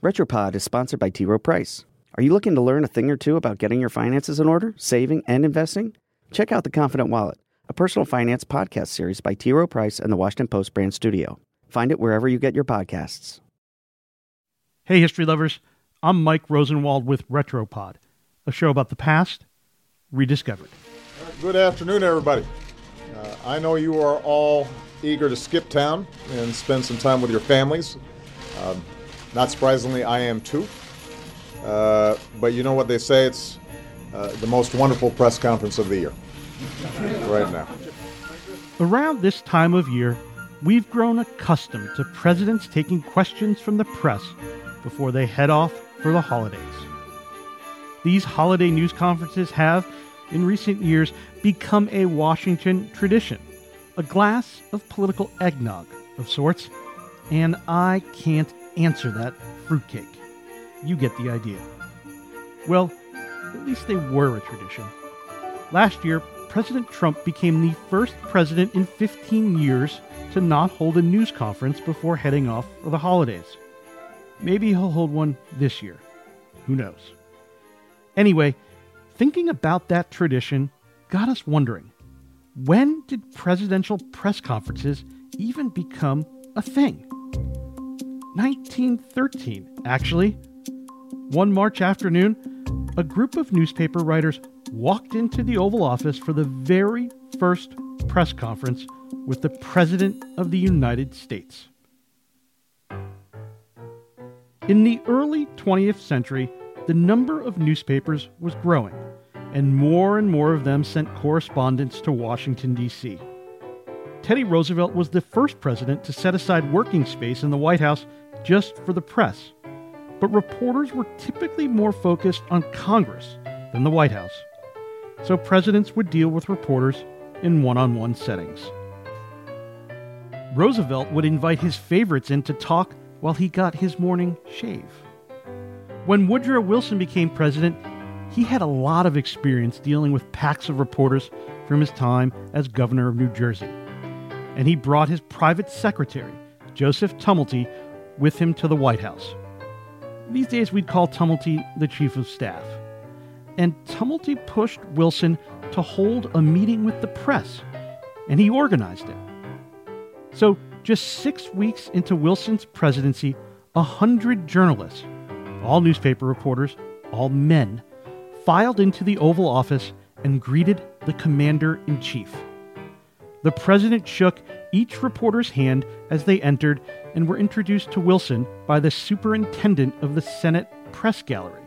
Retropod is sponsored by T. Rowe Price. Are you looking to learn a thing or two about getting your finances in order, saving, and investing? Check out The Confident Wallet, a personal finance podcast series by T. Rowe Price and the Washington Post brand studio. Find it wherever you get your podcasts. Hey, history lovers. I'm Mike Rosenwald with Retropod, a show about the past rediscovered. Good afternoon, everybody. Uh, I know you are all eager to skip town and spend some time with your families. Um, not surprisingly, I am too. Uh, but you know what they say? It's uh, the most wonderful press conference of the year right now. Around this time of year, we've grown accustomed to presidents taking questions from the press before they head off for the holidays. These holiday news conferences have, in recent years, become a Washington tradition, a glass of political eggnog of sorts, and I can't answer that fruitcake. You get the idea. Well, at least they were a tradition. Last year, President Trump became the first president in 15 years to not hold a news conference before heading off for the holidays. Maybe he'll hold one this year. Who knows? Anyway, thinking about that tradition got us wondering when did presidential press conferences even become a thing? 1913, actually. One March afternoon, a group of newspaper writers walked into the Oval Office for the very first press conference with the President of the United States. In the early 20th century, the number of newspapers was growing, and more and more of them sent correspondents to Washington, D.C. Teddy Roosevelt was the first president to set aside working space in the White House just for the press. But reporters were typically more focused on Congress than the White House. So presidents would deal with reporters in one on one settings. Roosevelt would invite his favorites in to talk while he got his morning shave. When Woodrow Wilson became president, he had a lot of experience dealing with packs of reporters from his time as governor of New Jersey. And he brought his private secretary, Joseph Tumulty, with him to the White House. These days we'd call Tumulty the chief of staff. And Tumulty pushed Wilson to hold a meeting with the press, and he organized it. So, just six weeks into Wilson's presidency, a hundred journalists, all newspaper reporters, all men, filed into the Oval Office and greeted the Commander in Chief. The president shook each reporter's hand as they entered and were introduced to Wilson by the superintendent of the Senate Press Gallery.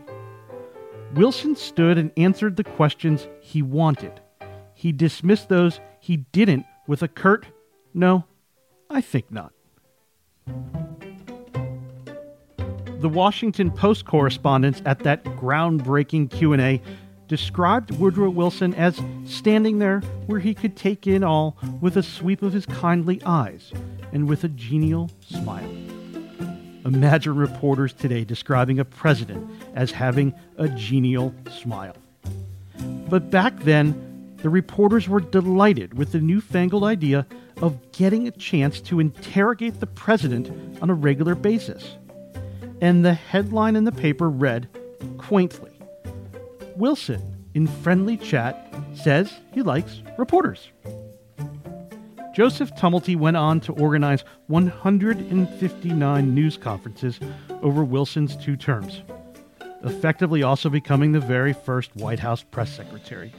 Wilson stood and answered the questions he wanted. He dismissed those he didn't with a curt, "No, I think not." The Washington Post correspondents at that groundbreaking Q&A described Woodrow Wilson as standing there where he could take in all with a sweep of his kindly eyes and with a genial smile. Imagine reporters today describing a president as having a genial smile. But back then, the reporters were delighted with the newfangled idea of getting a chance to interrogate the president on a regular basis. And the headline in the paper read quaintly Wilson, in friendly chat, says he likes reporters. Joseph Tumulty went on to organize 159 news conferences over Wilson's two terms, effectively also becoming the very first White House press secretary.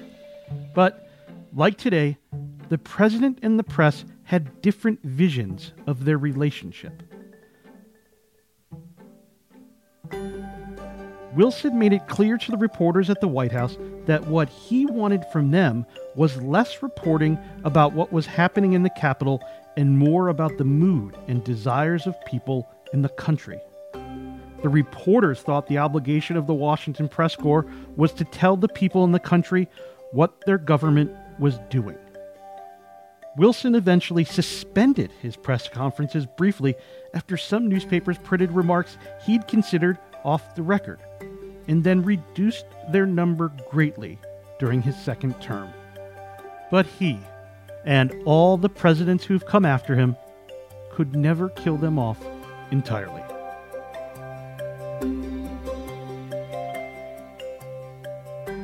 But, like today, the president and the press had different visions of their relationship. Wilson made it clear to the reporters at the White House that what he wanted from them was less reporting about what was happening in the Capitol and more about the mood and desires of people in the country. The reporters thought the obligation of the Washington Press Corps was to tell the people in the country what their government was doing. Wilson eventually suspended his press conferences briefly after some newspapers printed remarks he'd considered off the record and then reduced their number greatly during his second term. But he, and all the presidents who've come after him, could never kill them off entirely.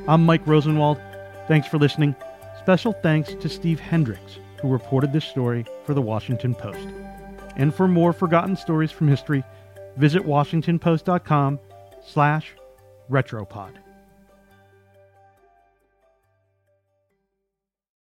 I'm Mike Rosenwald. Thanks for listening. Special thanks to Steve Hendricks, who reported this story for the Washington Post. And for more forgotten stories from history, visit washingtonpost.com slash retropod.